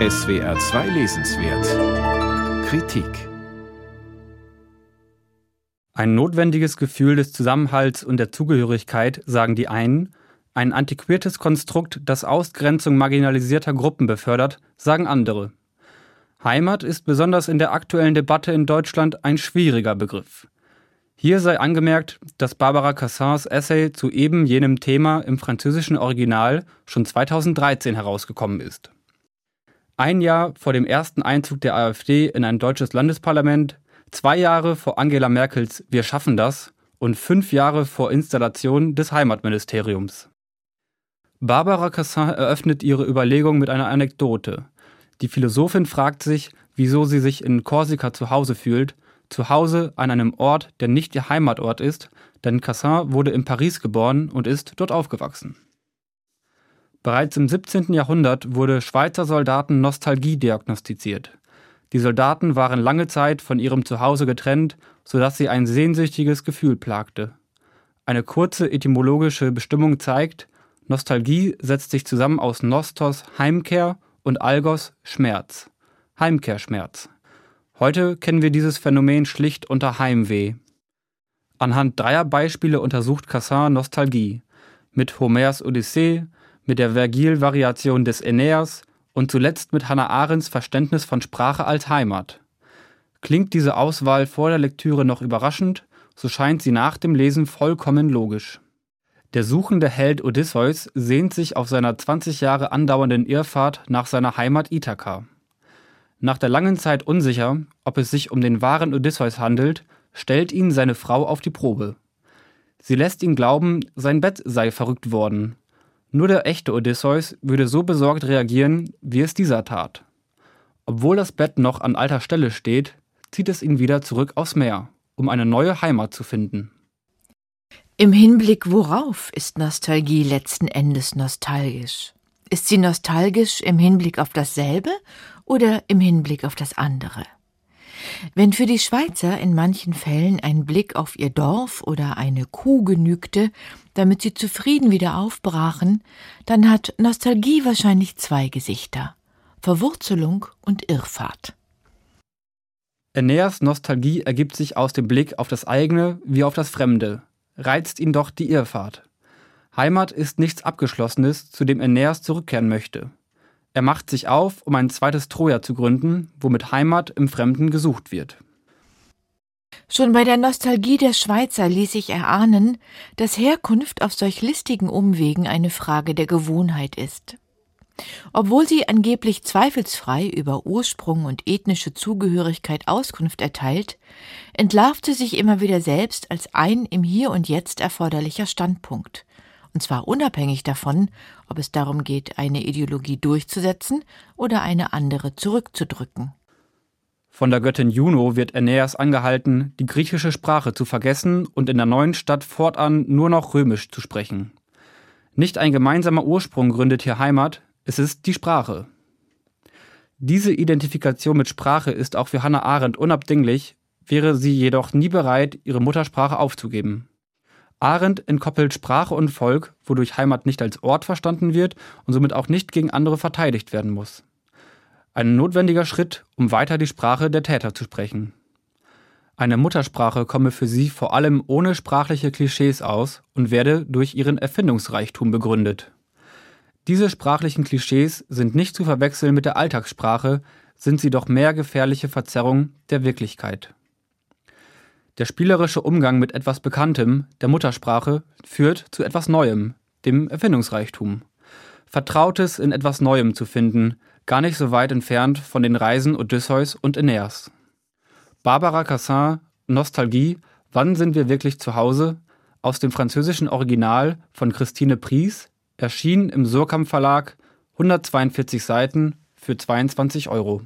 SWR 2 Lesenswert Kritik Ein notwendiges Gefühl des Zusammenhalts und der Zugehörigkeit, sagen die einen, ein antiquiertes Konstrukt, das Ausgrenzung marginalisierter Gruppen befördert, sagen andere. Heimat ist besonders in der aktuellen Debatte in Deutschland ein schwieriger Begriff. Hier sei angemerkt, dass Barbara Cassins Essay zu eben jenem Thema im französischen Original schon 2013 herausgekommen ist. Ein Jahr vor dem ersten Einzug der AfD in ein deutsches Landesparlament, zwei Jahre vor Angela Merkels Wir schaffen das und fünf Jahre vor Installation des Heimatministeriums. Barbara Cassin eröffnet ihre Überlegung mit einer Anekdote. Die Philosophin fragt sich, wieso sie sich in Korsika zu Hause fühlt, zu Hause an einem Ort, der nicht ihr Heimatort ist, denn Cassin wurde in Paris geboren und ist dort aufgewachsen. Bereits im 17. Jahrhundert wurde Schweizer Soldaten Nostalgie diagnostiziert. Die Soldaten waren lange Zeit von ihrem Zuhause getrennt, sodass sie ein sehnsüchtiges Gefühl plagte. Eine kurze etymologische Bestimmung zeigt, Nostalgie setzt sich zusammen aus Nostos Heimkehr und Algos Schmerz. Heimkehrschmerz. Heute kennen wir dieses Phänomen schlicht unter Heimweh. Anhand dreier Beispiele untersucht Cassin Nostalgie. Mit Homers Odyssee, mit der Vergil-Variation des Aeneas und zuletzt mit Hannah Arendts Verständnis von Sprache als Heimat. Klingt diese Auswahl vor der Lektüre noch überraschend, so scheint sie nach dem Lesen vollkommen logisch. Der suchende Held Odysseus sehnt sich auf seiner 20 Jahre andauernden Irrfahrt nach seiner Heimat Ithaka. Nach der langen Zeit unsicher, ob es sich um den wahren Odysseus handelt, stellt ihn seine Frau auf die Probe. Sie lässt ihn glauben, sein Bett sei verrückt worden, nur der echte Odysseus würde so besorgt reagieren, wie es dieser tat. Obwohl das Bett noch an alter Stelle steht, zieht es ihn wieder zurück aufs Meer, um eine neue Heimat zu finden. Im Hinblick worauf ist Nostalgie letzten Endes nostalgisch? Ist sie nostalgisch im Hinblick auf dasselbe oder im Hinblick auf das andere? Wenn für die Schweizer in manchen Fällen ein Blick auf ihr Dorf oder eine Kuh genügte, damit sie zufrieden wieder aufbrachen, dann hat Nostalgie wahrscheinlich zwei Gesichter Verwurzelung und Irrfahrt. Aeneas Nostalgie ergibt sich aus dem Blick auf das eigene wie auf das Fremde, reizt ihn doch die Irrfahrt. Heimat ist nichts Abgeschlossenes, zu dem Aeneas zurückkehren möchte. Er macht sich auf, um ein zweites Troja zu gründen, womit Heimat im Fremden gesucht wird. Schon bei der Nostalgie der Schweizer ließ sich erahnen, dass Herkunft auf solch listigen Umwegen eine Frage der Gewohnheit ist. Obwohl sie angeblich zweifelsfrei über Ursprung und ethnische Zugehörigkeit Auskunft erteilt, entlarvt sie sich immer wieder selbst als ein im Hier und Jetzt erforderlicher Standpunkt, und zwar unabhängig davon, ob es darum geht, eine Ideologie durchzusetzen oder eine andere zurückzudrücken. Von der Göttin Juno wird Aeneas angehalten, die griechische Sprache zu vergessen und in der neuen Stadt fortan nur noch römisch zu sprechen. Nicht ein gemeinsamer Ursprung gründet hier Heimat, es ist die Sprache. Diese Identifikation mit Sprache ist auch für Hannah Arendt unabdinglich, wäre sie jedoch nie bereit, ihre Muttersprache aufzugeben. Arendt entkoppelt Sprache und Volk, wodurch Heimat nicht als Ort verstanden wird und somit auch nicht gegen andere verteidigt werden muss. Ein notwendiger Schritt, um weiter die Sprache der Täter zu sprechen. Eine Muttersprache komme für sie vor allem ohne sprachliche Klischees aus und werde durch ihren Erfindungsreichtum begründet. Diese sprachlichen Klischees sind nicht zu verwechseln mit der Alltagssprache, sind sie doch mehr gefährliche Verzerrung der Wirklichkeit. Der spielerische Umgang mit etwas Bekanntem, der Muttersprache, führt zu etwas Neuem, dem Erfindungsreichtum. Vertrautes in etwas Neuem zu finden, gar nicht so weit entfernt von den Reisen Odysseus und Aeneas. Barbara Cassin, Nostalgie, Wann sind wir wirklich zu Hause? Aus dem französischen Original von Christine Pries, erschien im Surkamp Verlag, 142 Seiten für 22 Euro.